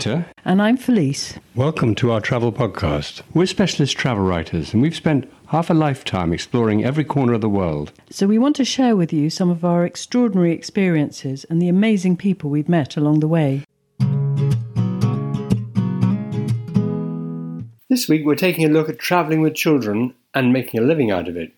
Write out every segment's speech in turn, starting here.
I'm Peter. And I'm Felice. Welcome to our travel podcast. We're specialist travel writers, and we've spent half a lifetime exploring every corner of the world. So we want to share with you some of our extraordinary experiences and the amazing people we've met along the way. This week, we're taking a look at travelling with children and making a living out of it.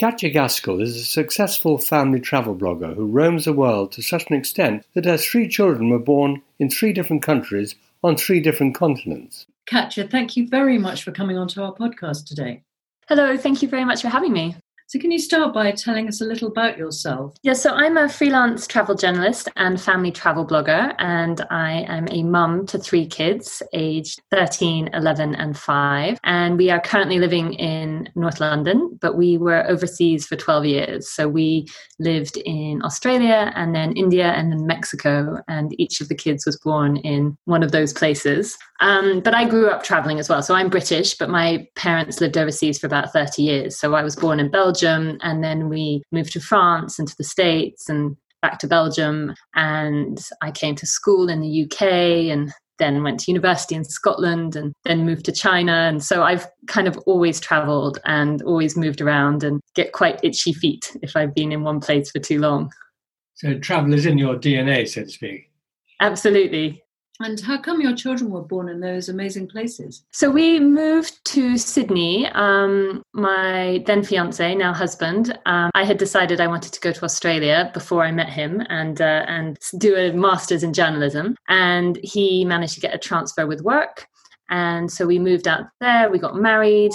Katja Gaskell is a successful family travel blogger who roams the world to such an extent that her three children were born in three different countries on three different continents. Katja, thank you very much for coming onto our podcast today. Hello, thank you very much for having me. So, can you start by telling us a little about yourself? Yeah, so I'm a freelance travel journalist and family travel blogger, and I am a mum to three kids aged 13, 11, and 5. And we are currently living in North London, but we were overseas for 12 years. So, we lived in Australia and then India and then Mexico, and each of the kids was born in one of those places. Um, but I grew up traveling as well. So I'm British, but my parents lived overseas for about 30 years. So I was born in Belgium and then we moved to France and to the States and back to Belgium. And I came to school in the UK and then went to university in Scotland and then moved to China. And so I've kind of always traveled and always moved around and get quite itchy feet if I've been in one place for too long. So travel is in your DNA, so to speak. Absolutely. And how come your children were born in those amazing places? So we moved to Sydney. Um, my then fiance, now husband, um, I had decided I wanted to go to Australia before I met him and uh, and do a master's in journalism. And he managed to get a transfer with work. And so we moved out there. We got married.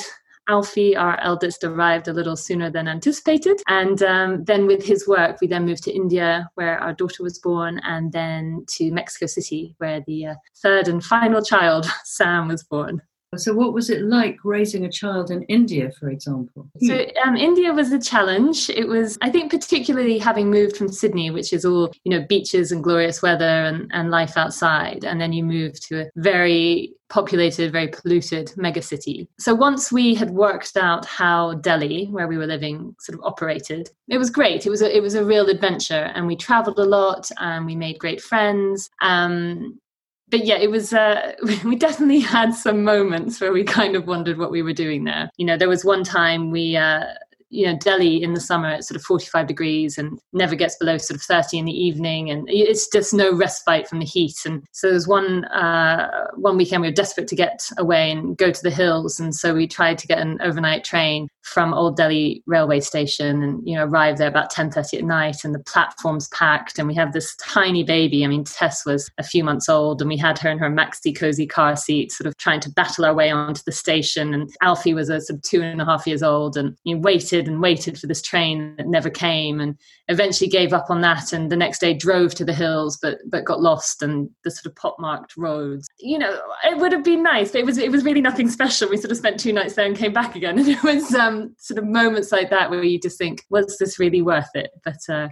Alfie, our eldest, arrived a little sooner than anticipated. And um, then with his work, we then moved to India, where our daughter was born, and then to Mexico City, where the uh, third and final child, Sam, was born. So, what was it like raising a child in India, for example? So, um, India was a challenge. It was, I think, particularly having moved from Sydney, which is all, you know, beaches and glorious weather and, and life outside. And then you move to a very populated, very polluted megacity. So, once we had worked out how Delhi, where we were living, sort of operated, it was great. It was a, it was a real adventure. And we traveled a lot and we made great friends. Um, but yeah, it was. Uh, we definitely had some moments where we kind of wondered what we were doing there. You know, there was one time we uh, you know delhi in the summer it's sort of 45 degrees and never gets below sort of 30 in the evening and it's just no respite from the heat and so there's one uh, one weekend we were desperate to get away and go to the hills and so we tried to get an overnight train from old delhi railway station and you know arrive there about 10.30 at night and the platform's packed and we have this tiny baby. I mean tess was a few months old and we had her in her Maxi-Cosi car seat sort of trying to battle our way onto the station and alfie was a sort of two and a half years old and you know, waited and waited for this train that never came and eventually gave up on that and the next day drove to the hills but but got lost and the sort of pockmarked roads. You know it would have been nice but it was it was really nothing special. We sort of spent two nights there and came back again and it was um, sort of moments like that where you just think was this really worth it but uh,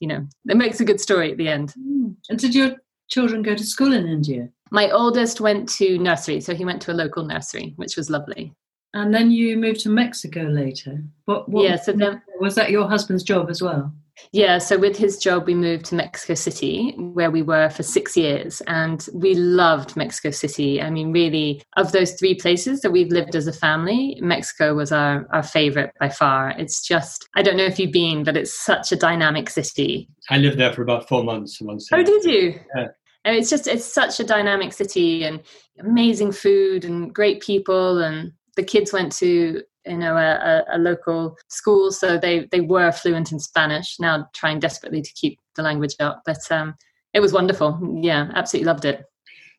you know it makes a good story at the end hmm. and did your children go to school in india my oldest went to nursery so he went to a local nursery which was lovely and then you moved to Mexico later. What, what yeah, so then, was that your husband's job as well? Yeah, so with his job, we moved to Mexico City, where we were for six years, and we loved Mexico City. I mean, really, of those three places that we've lived as a family, Mexico was our, our favorite by far. It's just, I don't know if you've been, but it's such a dynamic city. I lived there for about four months. Once oh, did you? Yeah. And it's just, it's such a dynamic city and amazing food and great people and the kids went to you know a, a, local school. So they they were fluent in spanish now trying desperately to keep the language up. But um, it was wonderful. Yeah absolutely loved it.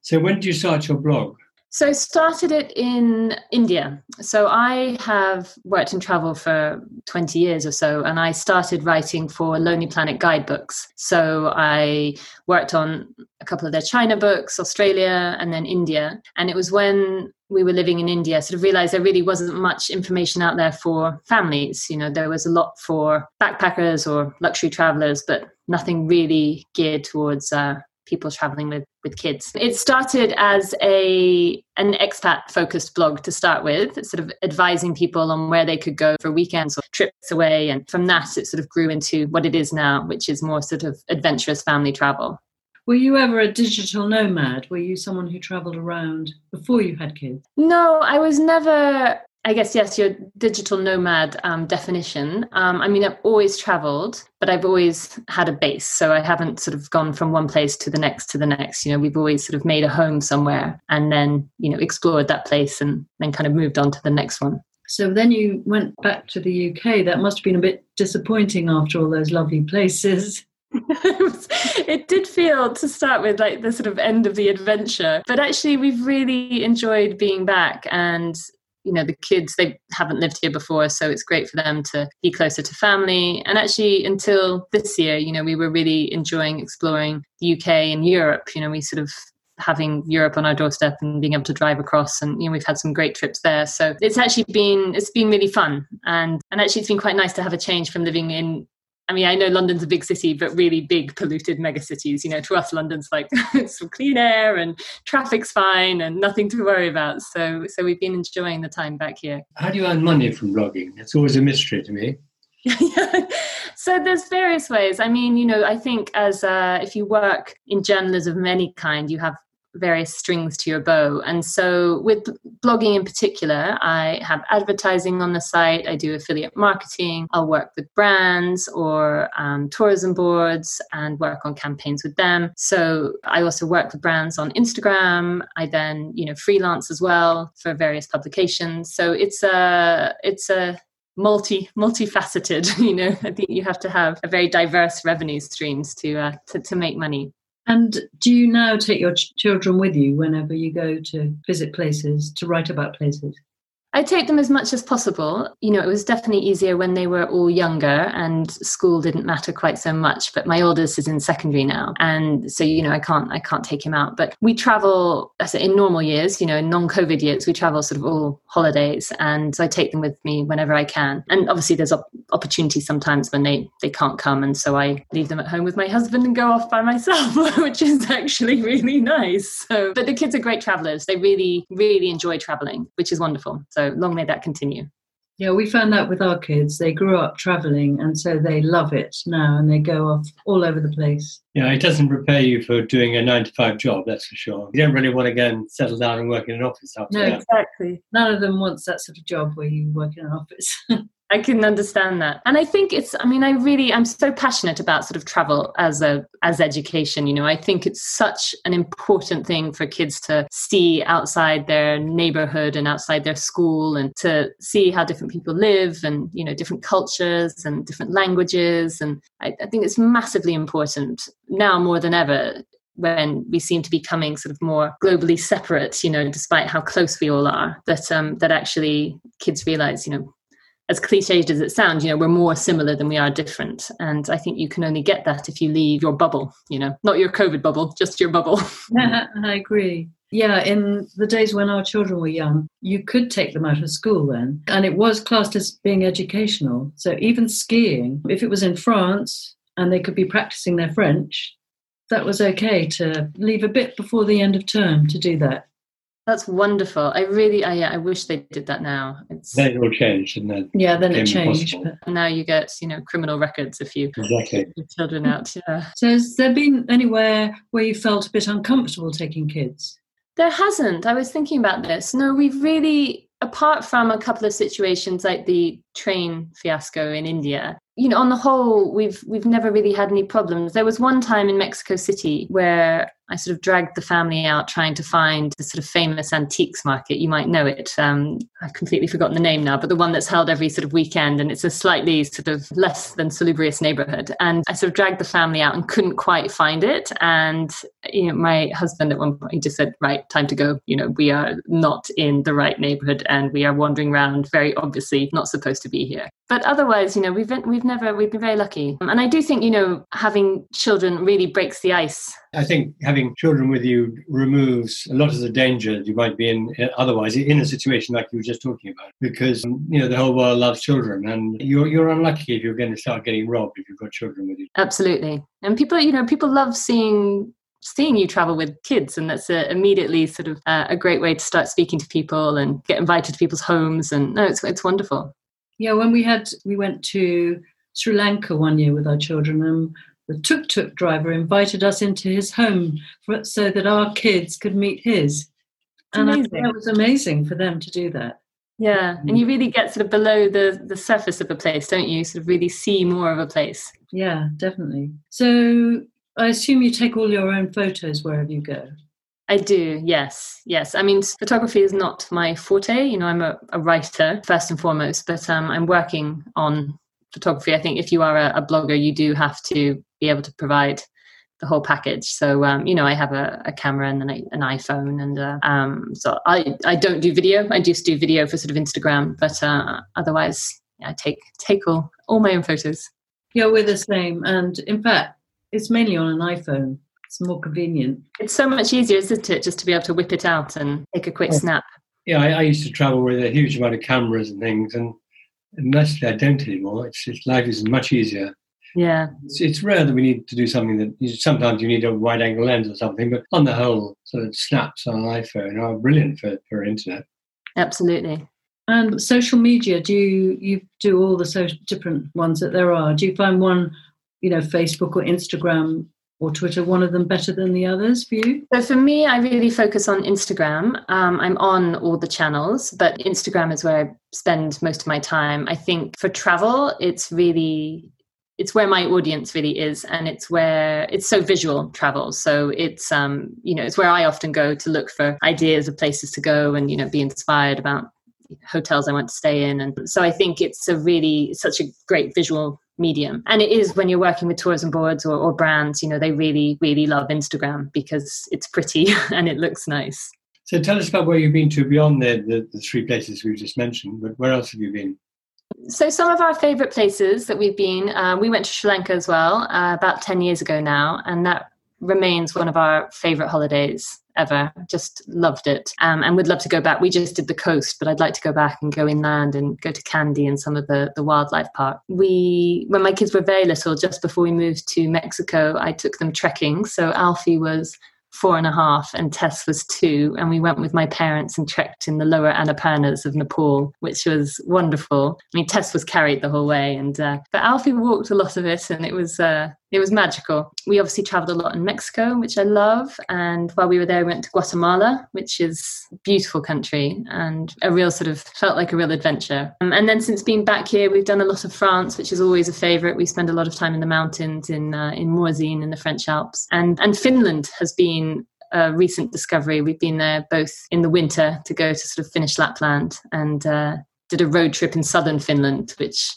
So when did you start your blog so I started it in India. So I have worked in travel for 20 years or so, and I started writing for Lonely Planet guidebooks. So I worked on a couple of their China books, Australia, and then India. And it was when we were living in India, sort of realized there really wasn't much information out there for families. You know, there was a lot for backpackers or luxury travelers, but nothing really geared towards uh, people traveling with with kids. It started as a an expat focused blog to start with, sort of advising people on where they could go for weekends or trips away and from that it sort of grew into what it is now, which is more sort of adventurous family travel. Were you ever a digital nomad? Were you someone who traveled around before you had kids? No, I was never I guess yes, your digital nomad um, definition. Um, I mean, I've always traveled, but I've always had a base. So I haven't sort of gone from one place to the next to the next. You know, we've always sort of made a home somewhere and then you know explored that place and then kind of moved on to the next one. So then you went back to the UK. That must have been a bit disappointing after all those lovely places. it did feel to start with like the sort of end of the adventure but actually we've really enjoyed being back and you know the kids they haven't lived here before so it's great for them to be closer to family. And actually until this year you know we were really enjoying exploring the uk and europe you know we sort of having Europe on our doorstep and being able to drive across and you know we've had some great trips there. So it's actually been it's been really fun. And and actually it's been quite nice to have a change from living in I mean, I know London's a big city, but really big polluted megacities. You know, to us, London's like some clean air and traffic's fine and nothing to worry about. So, so we've been enjoying the time back here. How do you earn money from blogging? It's always a mystery to me. so there's various ways. I mean, you know, I think as uh, if you work in journalism of any kind, you have various strings to your bow. And so, with blogging in particular, I have advertising on the site, I do affiliate marketing, I'll work with brands or um, tourism boards and work on campaigns with them. So, I also work with brands on Instagram. I then, you know, freelance as well for various publications. So, it's a, it's a, multi multifaceted you know i think you have to have a very diverse revenue streams to uh, to, to make money and do you now take your ch- children with you whenever you go to visit places, to write about places? I take them as much as possible. You know, it was definitely easier when they were all younger and school didn't matter quite so much. But my oldest is in secondary now, and so you know, I can't I can't take him out. But we travel as in normal years, you know, in non-COVID years, we travel sort of all holidays, and so I take them with me whenever I can. And obviously, there's op- opportunities sometimes when they they can't come, and so I leave them at home with my husband and go off by myself, which is actually really nice. So, but the kids are great travelers. They really really enjoy traveling, which is wonderful. So so long may that continue. Yeah, we found that with our kids. They grew up traveling and so they love it now and they go off all over the place. Yeah, it doesn't prepare you for doing a nine to five job, that's for sure. You don't really want to go and settle down and work in an office after no, that. exactly. None of them wants that sort of job where you work in an office. I can understand that. And I think it's I mean I really I'm so passionate about sort of travel as a as education, you know. I think it's such an important thing for kids to see outside their neighborhood and outside their school and to see how different people live and, you know, different cultures and different languages and I, I think it's massively important now more than ever when we seem to be coming sort of more globally separate, you know, despite how close we all are, that um, that actually kids realize, you know, as cliched as it sounds, you know, we're more similar than we are different. And I think you can only get that if you leave your bubble, you know, not your COVID bubble, just your bubble. I agree. Yeah, in the days when our children were young, you could take them out of school then. And it was classed as being educational. So even skiing, if it was in France and they could be practicing their French, that was okay to leave a bit before the end of term to do that. That's wonderful. I really, I, I wish they did that now. It's, then it all changed, and then yeah, then it changed. But now you get, you know, criminal records if you exactly your children out. Yeah. So, has there been anywhere where you felt a bit uncomfortable taking kids? There hasn't. I was thinking about this. No, we've really, apart from a couple of situations like the train fiasco in India, you know, on the whole, we've we've never really had any problems. There was one time in Mexico City where I sort of dragged the family out trying to find the sort of famous antiques market. You might know it. Um, I've completely forgotten the name now, but the one that's held every sort of weekend, and it's a slightly sort of less than salubrious neighborhood. And I sort of dragged the family out and couldn't quite find it. And you know, my husband at one point he just said, "Right, time to go. You know, we are not in the right neighborhood, and we are wandering around very obviously not supposed to be here." But otherwise, you know, we've been, we've never we've been very lucky. And I do think you know having children really breaks the ice I think having children with you removes a lot of the danger that you might be in uh, otherwise in a situation like you were just talking about, because um, you know the whole world loves children, and you're you're unlucky if you're going to start getting robbed if you've got children with you. Absolutely, and people, you know, people love seeing seeing you travel with kids and that's a, immediately sort of uh, a great way to start speaking to people and get invited to people's homes and no it's it's wonderful yeah when we had we went to sri lanka one year with our children and the tuk tuk driver invited us into his home for, so that our kids could meet his. and I think it was amazing for them to do that. Yeah, and you really get sort of below the the surface of a place, don't you? Sort of really see more of a place. Yeah, definitely. So I assume you take all your own photos wherever you go. I do, yes, yes. I mean, photography is not my forte. You know, I'm a, a writer first and foremost, but um, I'm working on photography. I think if you are a, a blogger, you do have to be able to provide the whole package. So um, you know, I have a, a camera and an, an iPhone, and uh, um, so I I don't do video. I just do video for sort of Instagram, but uh, otherwise, yeah, I take take all all my own photos. Yeah, we're the same, and in fact, it's mainly on an iPhone. It's more convenient. It's so much easier, isn't it, just to be able to whip it out and take a quick snap. Yeah, I, I used to travel with a huge amount of cameras and things, and mostly I don't anymore. It's, it's life is much easier yeah. It's, it's, rare that we need to do something that you, sometimes you need a wide angle lens or something, but on the whole, sort of snaps on an iPhone are brilliant for, for internet. Absolutely. And social media, do you, you do all the social, different ones that there are? Do you find one, you know, Facebook or Instagram or Twitter, one of them better than the others for you? So for me, I really focus on Instagram. Um, I'm on all the channels, but Instagram is where I spend most of my time. I think for travel, it's really it's where my audience really is and it's where it's so visual travel so it's um you know it's where i often go to look for ideas of places to go and you know be inspired about hotels i want to stay in and so i think it's a really such a great visual medium. And it is when you're working with tourism boards or, or brands you know they really really love instagram because it's pretty and it looks nice. So tell us about where you've been to beyond the, the, the three places we've just mentioned but where else have you been? So some of our favorite places that we've been uh, we went to sri lanka as well uh, about 10 years ago now and that remains one of our favorite holidays ever. Just loved it. Um, and would love to go back. We just did the coast but i'd like to go back and go inland and go to Kandy and some of the, the wildlife park. We when my kids were very little just before we moved to mexico i took them trekking. So alfie was four and a half and Tess was two. And we went with my parents and trekked in the lower Annapurnas of Nepal, which was wonderful. I mean, Tess was carried the whole way, and uh, but Alfie walked a lot of it, and it was uh, it was magical. We obviously traveled a lot in Mexico, which I love. And while we were there, we went to Guatemala, which is a beautiful country and a real sort of felt like a real adventure. Um, and then since being back here, we've done a lot of France, which is always a favorite. We spend a lot of time in the mountains in uh, in Morzine in the French Alps. And and Finland has been a recent discovery. We've been there both in the winter to go to sort of Finnish Lapland and uh, did a road trip in southern Finland, which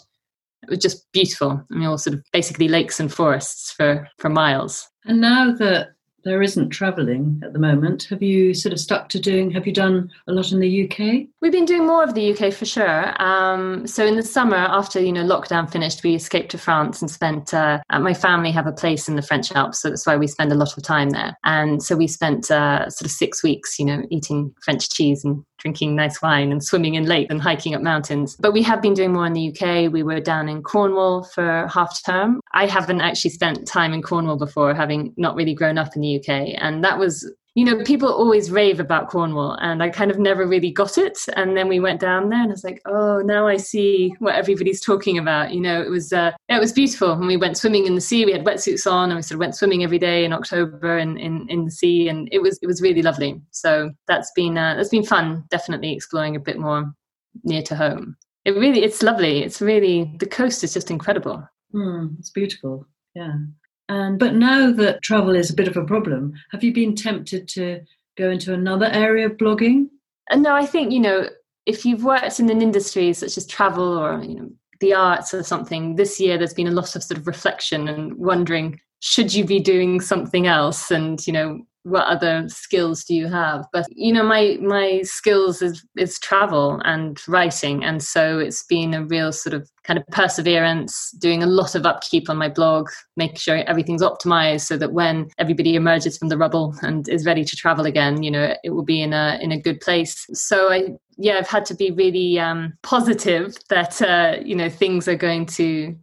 it was just beautiful. I mean, all sort of basically lakes and forests for for miles. And now that there isn't travelling at the moment. Have you sort of stuck to doing? Have you done a lot in the UK? We've been doing more of the UK for sure. Um, so in the summer, after you know lockdown finished, we escaped to France and spent. Uh, my family have a place in the French Alps, so that's why we spend a lot of time there. And so we spent uh, sort of six weeks, you know, eating French cheese and drinking nice wine and swimming in lakes and hiking up mountains. But we have been doing more in the UK. We were down in Cornwall for half term. I haven't actually spent time in Cornwall before, having not really grown up in the UK. And that was you know, people always rave about Cornwall, and I kind of never really got it. And then we went down there, and I was like, oh, now I see what everybody's talking about. You know, it was uh, it was beautiful. And we went swimming in the sea. We had wetsuits on, and we sort of went swimming every day in October in in, in the sea, and it was it was really lovely. So that's been uh, that's been fun. Definitely exploring a bit more near to home. It really it's lovely. It's really the coast is just incredible. Mm, it's beautiful. Yeah. And but now that travel is a bit of a problem, have you been tempted to go into another area of blogging? And no, I think you know if you've worked in an industry such as travel or you know the arts or something, this year there's been a lot of sort of reflection and wondering should you be doing something else and you know what other skills do you have? But you know my my skills is is travel and writing and so it's been a real sort of kind of perseverance doing a lot of upkeep on my blog making sure everything's optimized so that when everybody emerges from the rubble and is ready to travel again you know it will be in a in a good place. So i yeah i've had to be really um positive that uh you know things are going to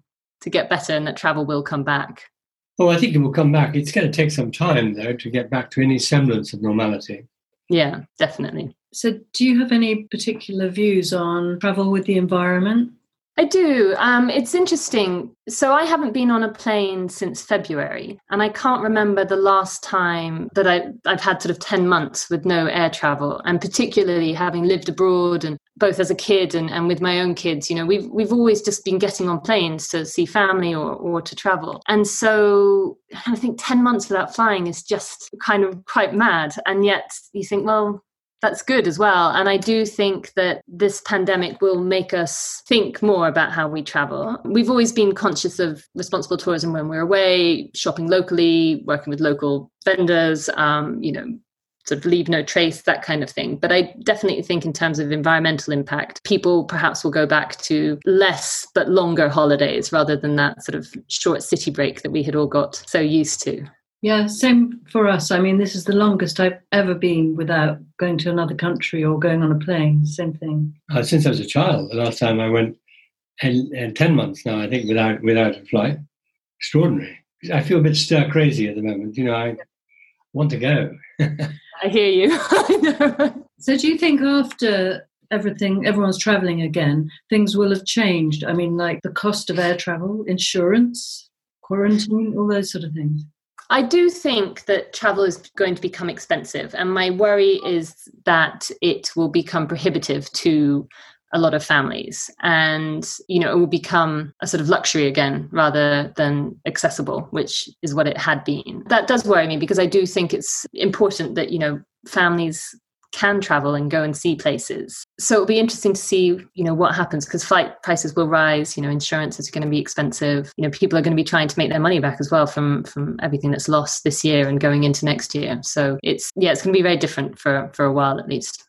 to get better and that travel will come back Oh, I think it will come back. It's going to take some time, though, to get back to any semblance of normality. Yeah, definitely. So, do you have any particular views on travel with the environment? I do. Um, it's interesting. So I haven't been on a plane since February, and I can't remember the last time that I, I've had sort of 10 months with no air travel. And particularly having lived abroad and both as a kid and, and with my own kids, you know, we've, we've always just been getting on planes to see family or, or to travel. And so I think 10 months without flying is just kind of quite mad. And yet you think, well, that's good as well. And I do think that this pandemic will make us think more about how we travel. We've always been conscious of responsible tourism when we're away, shopping locally, working with local vendors, um, you know, sort of leave no trace, that kind of thing. But I definitely think, in terms of environmental impact, people perhaps will go back to less but longer holidays rather than that sort of short city break that we had all got so used to. Yeah, same for us. I mean, this is the longest I've ever been without going to another country or going on a plane. Same thing. Uh, since I was a child, the last time I went, and, and ten months now, I think, without without a flight. Extraordinary. I feel a bit stir crazy at the moment. You know, I want to go. I hear you. so, do you think after everything, everyone's traveling again, things will have changed? I mean, like the cost of air travel, insurance, quarantine, all those sort of things. I do think that travel is going to become expensive, and my worry is that it will become prohibitive to a lot of families and you know it will become a sort of luxury again rather than accessible which is what it had been that does worry me because i do think it's important that you know families can travel and go and see places. So it'll be interesting to see, you know, what happens because flight prices will rise. You know, insurance is going to be expensive. You know, people are going to be trying to make their money back as well from from everything that's lost this year and going into next year. So it's yeah, it's going to be very different for for a while at least.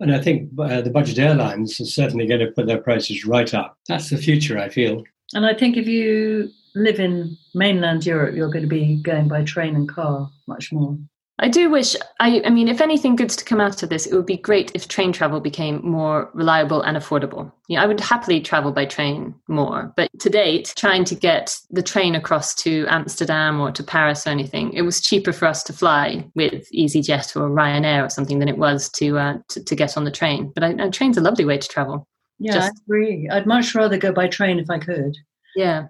And I think uh, the budget airlines are certainly going to put their prices right up. That's the future, I feel. And I think if you live in mainland Europe, you're going to be going by train and car much more. I do wish, I, I mean, if anything good's to come out of this, it would be great if train travel became more reliable and affordable. Yeah, I would happily travel by train more. But to date, trying to get the train across to Amsterdam or to Paris or anything, it was cheaper for us to fly with EasyJet or Ryanair or something than it was to, uh, to, to, get on the train. But I, train's a lovely way to travel. Yeah, Just, I agree. I'd much rather go by train if I could. Yeah.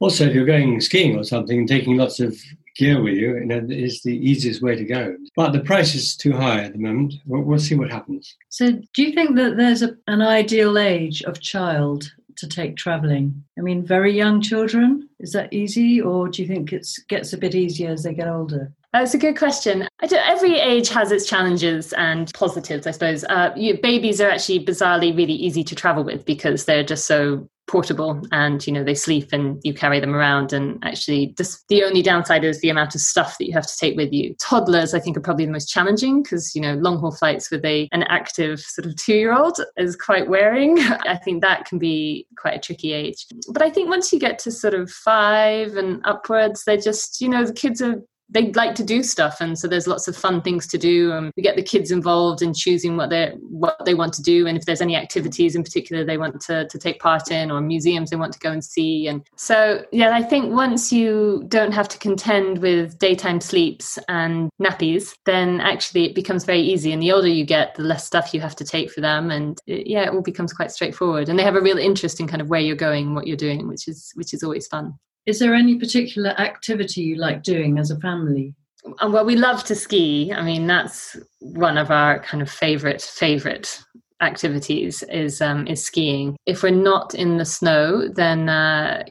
Also, if you're going skiing or something, and taking lots of gear with you, you know, is the easiest way to go. But the price is too high at the moment. We'll, we'll see what happens. So, do you think that there's a, an ideal age of child to take travelling? I mean, very young children, is that easy, or do you think it gets a bit easier as they get older? That's a good question. every age has its challenges and positives, I suppose. Uh, you, babies are actually bizarrely really easy to travel with because they're just so portable and you know they sleep and you carry them around and actually this, the only downside is the amount of stuff that you have to take with you toddlers i think are probably the most challenging because you know long haul flights with a an active sort of two year old is quite wearing i think that can be quite a tricky age but i think once you get to sort of five and upwards they're just you know the kids are they like to do stuff and so there's lots of fun things to do and we get the kids involved in choosing what they what they want to do and if there's any activities in particular they want to, to take part in or museums they want to go and see and so yeah i think once you don't have to contend with daytime sleeps and nappies then actually it becomes very easy and the older you get the less stuff you have to take for them and it, yeah it all becomes quite straightforward and they have a real interest in kind of where you're going what you're doing which is which is always fun is there any particular activity you like doing as a family? Uh, well, we love to ski. I mean, that's one of our kind of favorite favorite activities is um, is skiing. If we're not in the snow, then uh,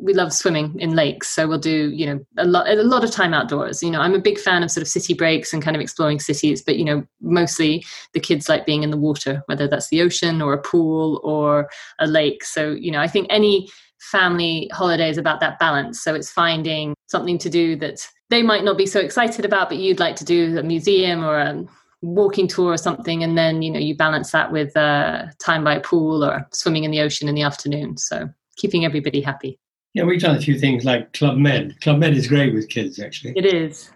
we love swimming in lakes. So we'll do you know a lot a lot of time outdoors. You know, I'm a big fan of sort of city breaks and kind of exploring cities, but you know, mostly the kids like being in the water, whether that's the ocean or a pool or a lake. So you know, I think any family holidays about that balance. So it's finding something to do that they might not be so excited about, but you'd like to do a museum or a walking tour or something. And then, you know, you balance that with uh, time by a pool or swimming in the ocean in the afternoon. So keeping everybody happy. Yeah, we've done a few things like Club Med. Club Med is great with kids, actually. It is.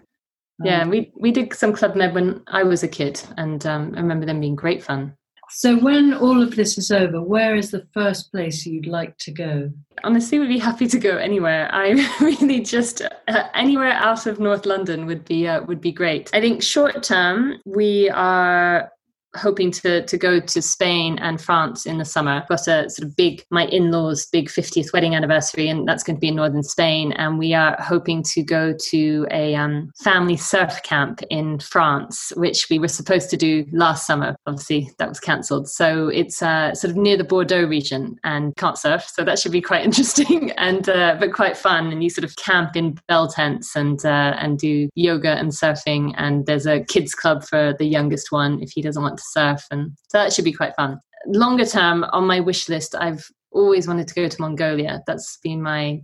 Yeah, um, we, we did some Club Med when I was a kid, and um, I remember them being great fun. So, when all of this is over, where is the first place you'd like to go? Honestly, would be happy to go anywhere. I really just uh, anywhere out of North London would be uh, would be great. I think short term we are hoping to to go to Spain and France in the summer. I've Got a sort of big my in-laws big 50th wedding anniversary, and that's going to be in northern Spain. And we are hoping to go to a um, family surf camp in France, which we were supposed to do last summer. Obviously, that was cancelled. So it's uh, sort of near the Bordeaux region and can't surf, so that should be quite interesting and uh, but quite fun. And you sort of camp in bell tents and uh, and do yoga and surfing. And there's a kids club for the youngest one if he doesn't want to surf, and so that should be quite fun. Longer term, on my wish list, I've always wanted to go to Mongolia. That's been my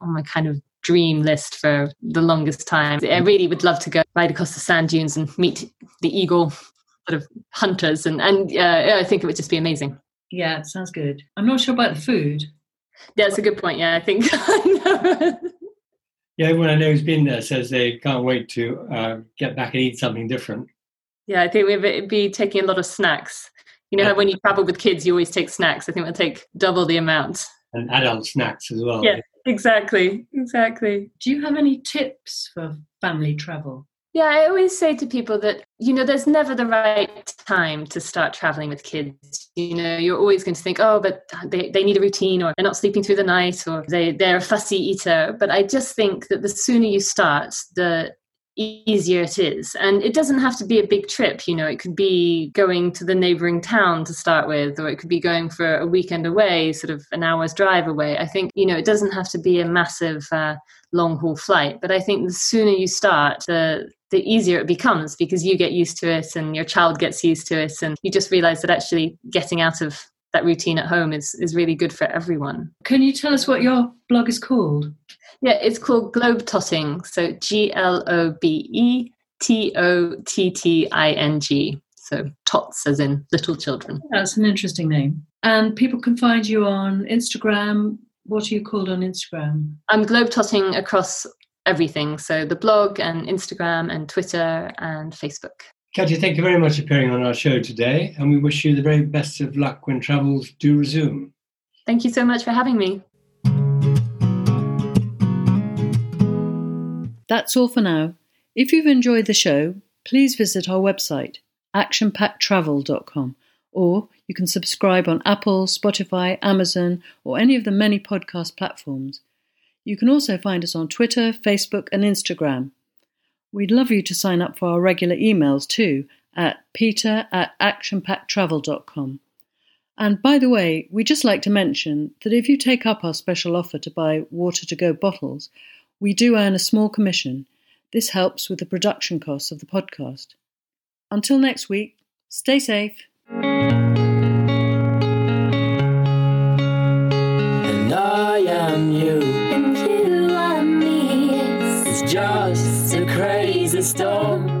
on my kind of dream list for the longest time. I really would love to go right across the sand dunes and meet the eagle sort of hunters, and and uh, I think it would just be amazing. Yeah, it sounds good. I'm not sure about the food. Yeah, that's a good point. Yeah, I think. yeah, everyone I know who's been there says they can't wait to uh, get back and eat something different. Yeah, I think we'd be taking a lot of snacks. You know, yeah. when you travel with kids, you always take snacks. I think we'll take double the amount. And adult snacks as well. Yeah, exactly, exactly. Do you have any tips for family travel? Yeah, I always say to people that, you know, there's never the right time to start traveling with kids. You know, you're always going to think, oh, but they, they need a routine or they're not sleeping through the night or they, they're a fussy eater. But I just think that the sooner you start, the easier it is. And it doesn't have to be a big trip, you know, it could be going to the neighboring town to start with, or it could be going for a weekend away, sort of an hour's drive away. I think, you know, it doesn't have to be a massive uh, long haul flight, but I think the sooner you start, the the easier it becomes because you get used to it and your child gets used to it and you just realize that actually getting out of that routine at home is is really good for everyone. Can you tell us what your blog is called? Yeah, it's called Globetotting. So G L O B E T O T T I N G. So tots as in little children. That's an interesting name. And people can find you on Instagram. What are you called on Instagram? I'm Globetotting across everything. So the blog and Instagram and Twitter and Facebook. Katja, thank you very much for appearing on our show today, and we wish you the very best of luck when travels do resume. Thank you so much for having me. That's all for now. If you've enjoyed the show, please visit our website, actionpacktravel.com, or you can subscribe on Apple, Spotify, Amazon, or any of the many podcast platforms. You can also find us on Twitter, Facebook, and Instagram. We'd love you to sign up for our regular emails too at peter at actionpacktravel.com. And by the way, we'd just like to mention that if you take up our special offer to buy water to go bottles, we do earn a small commission. This helps with the production costs of the podcast. Until next week, stay safe. And I am you. And you are me. It's just a crazy storm.